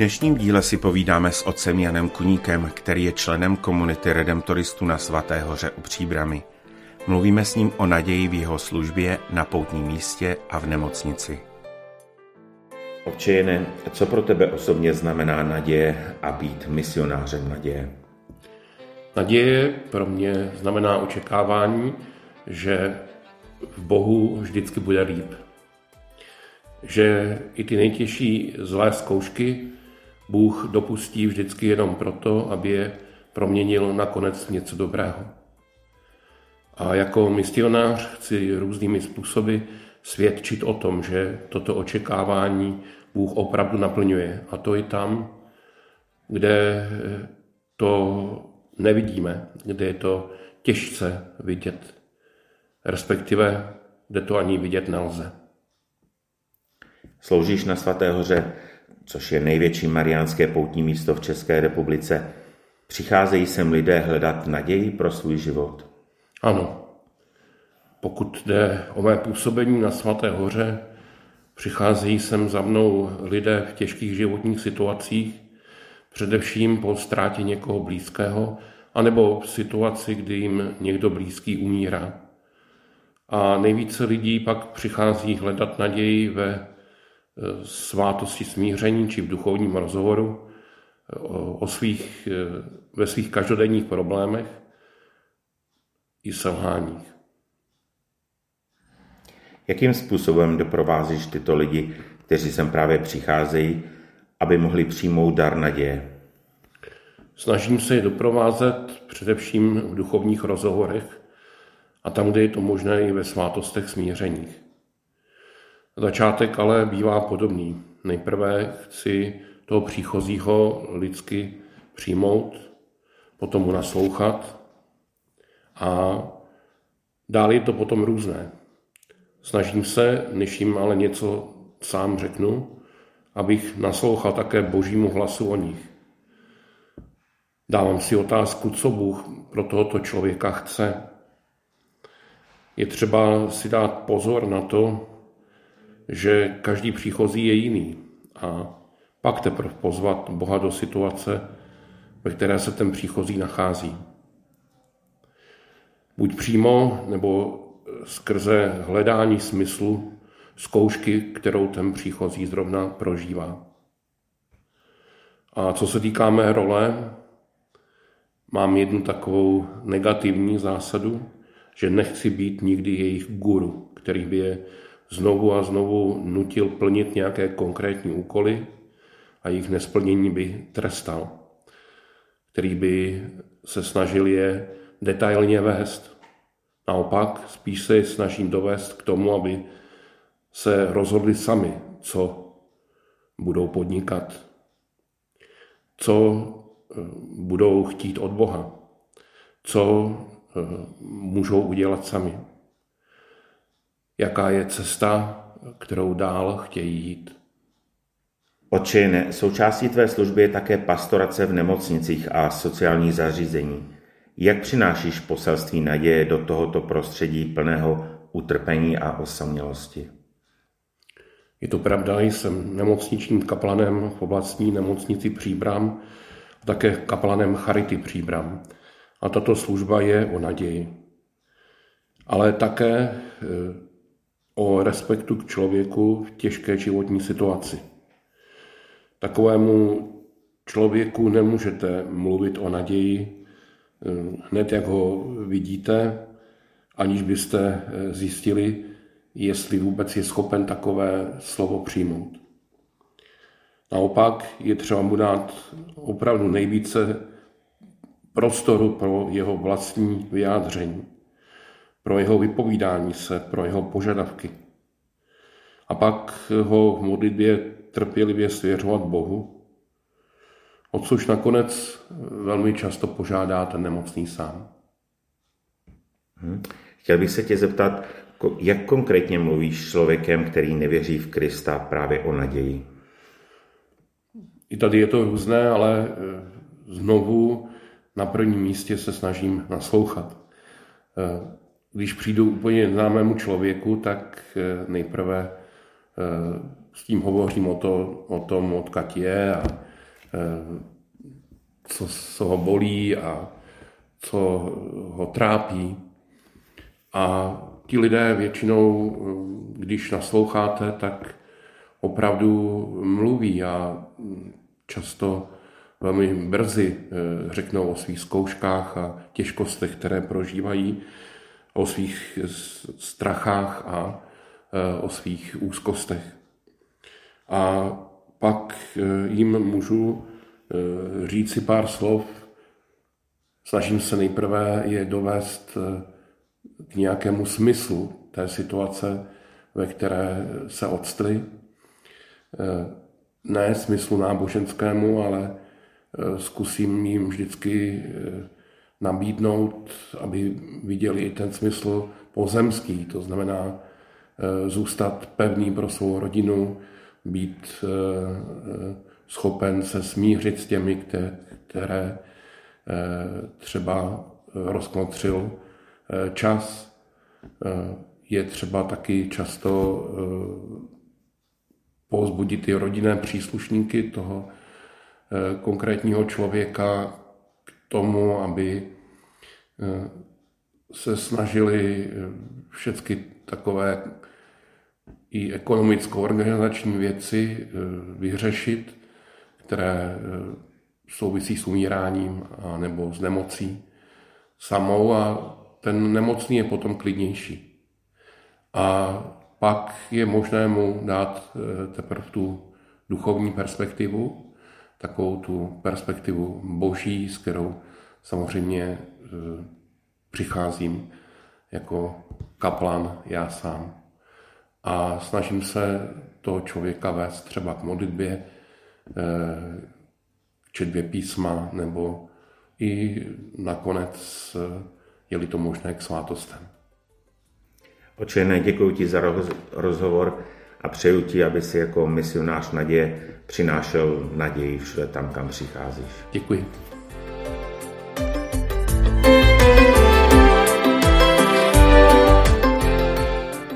Dnešním díle si povídáme s otcem Janem Kuníkem, který je členem komunity redemptoristů na Svaté hoře u Příbramy. Mluvíme s ním o naději v jeho službě na poutním místě a v nemocnici. Otče co pro tebe osobně znamená naděje a být misionářem naděje? Naděje pro mě znamená očekávání, že v Bohu vždycky bude líp. Že i ty nejtěžší zlé zkoušky Bůh dopustí vždycky jenom proto, aby je proměnil nakonec něco dobrého. A jako misionář chci různými způsoby svědčit o tom, že toto očekávání Bůh opravdu naplňuje. A to i tam, kde to nevidíme, kde je to těžce vidět, respektive kde to ani vidět nelze. Sloužíš na Svaté hoře, což je největší mariánské poutní místo v České republice. Přicházejí sem lidé hledat naději pro svůj život? Ano. Pokud jde o mé působení na Svaté hoře, přicházejí sem za mnou lidé v těžkých životních situacích, především po ztrátě někoho blízkého, anebo v situaci, kdy jim někdo blízký umírá. A nejvíce lidí pak přichází hledat naději ve svátosti smíření či v duchovním rozhovoru o svých, e, ve svých každodenních problémech i selháních. Jakým způsobem doprovázíš tyto lidi, kteří sem právě přicházejí, aby mohli přijmout dar naděje? Snažím se je doprovázet především v duchovních rozhovorech a tam, kde je to možné i ve svátostech smířeních. Začátek ale bývá podobný. Nejprve chci toho příchozího lidsky přijmout, potom mu naslouchat a dál je to potom různé. Snažím se, než jim ale něco sám řeknu, abych naslouchal také božímu hlasu o nich. Dávám si otázku, co Bůh pro tohoto člověka chce. Je třeba si dát pozor na to, že každý příchozí je jiný a pak teprve pozvat Boha do situace, ve které se ten příchozí nachází. Buď přímo nebo skrze hledání smyslu zkoušky, kterou ten příchozí zrovna prožívá. A co se týká mé role, mám jednu takovou negativní zásadu, že nechci být nikdy jejich guru, který by je znovu a znovu nutil plnit nějaké konkrétní úkoly a jejich nesplnění by trestal, který by se snažil je detailně vést. Naopak spíš se je snažím dovést k tomu, aby se rozhodli sami, co budou podnikat, co eh, budou chtít od Boha, co eh, můžou udělat sami, jaká je cesta, kterou dál chtějí jít. Oče, součástí tvé služby je také pastorace v nemocnicích a sociálních zařízení. Jak přinášíš poselství naděje do tohoto prostředí plného utrpení a osamělosti? Je to pravda, jsem nemocničním kaplanem v oblastní nemocnici Příbram a také kaplanem Charity Příbram. A tato služba je o naději. Ale také e, o respektu k člověku v těžké životní situaci. Takovému člověku nemůžete mluvit o naději, Eh, hned jak ho vidíte, aniž byste eh, zjistili, jestli vůbec je schopen takové slovo přijmout. Naopak je třeba mu dát opravdu nejvíce prostoru pro jeho vlastní vyjádření. Pro jeho vypovídání se, pro jeho požadavky. A pak ho v modlitbě trpělivě svěřovat Bohu, o což nakonec velmi často požádá ten nemocný sám. Hmm. Chtěl bych se tě zeptat, jak konkrétně mluvíš s člověkem, který nevěří v Krista právě o naději? I tady je to různé, ale e, znovu na prvním místě se snažím naslouchat. Když přijdu úplně neznámému člověku, tak e, nejprve s tím hovořím o, to, o tom, odkud je a co, co ho bolí a co ho trápí. A ti lidé většinou, když nasloucháte, tak opravdu mluví a často velmi brzy eh, řeknou o svých zkouškách a těžkostech, které prožívají, o svých strachách a eh, o svých úzkostech. A pak eh, jim můžu říct si pár slov, snažím se nejprve je dovést k nějakému smyslu té situace, ve které se odstli. Eh, ne smyslu náboženskému, ale eh, zkusím jim vždycky eh, nabídnout, aby viděli i ten smysl pozemský, to znamená zůstat pevný pro svou rodinu, být schopen se smířit s těmi, které třeba rozknotřil čas. Je třeba taky často pozbudit i rodinné příslušníky toho konkrétního člověka tomu, aby eh, se snažili eh, všechny takové i ekonomicko-organizační věci vyřešit, které souvisí s umíráním a nebo s nemocí samou a ten nemocný je potom klidnější. A pak je možné mu dát eh, teprve tu duchovní perspektivu, takovou tu perspektivu boží, s kterou samozřejmě eh, přicházím jako kaplan já sám. A snažím se toho člověka vést třeba k modlitbě, k četbě písma, nebo i nakonec, je-li to možné, k svátostem. Oče, děkuji ti za rozhovor a přeju ti, aby si jako misionář naděje přinášel naději všude tam, kam přicházíš. Děkuji.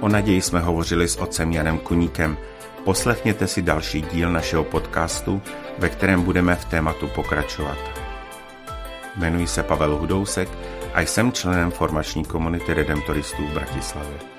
O naději jsme hovořili s otcem Janem Kuníkem. Poslechněte si další díl našeho podcastu, ve kterém budeme v tématu pokračovat. Jmenuji se Pavel Hudousek a jsem členem formační komunity redemptoristů v Bratislavě.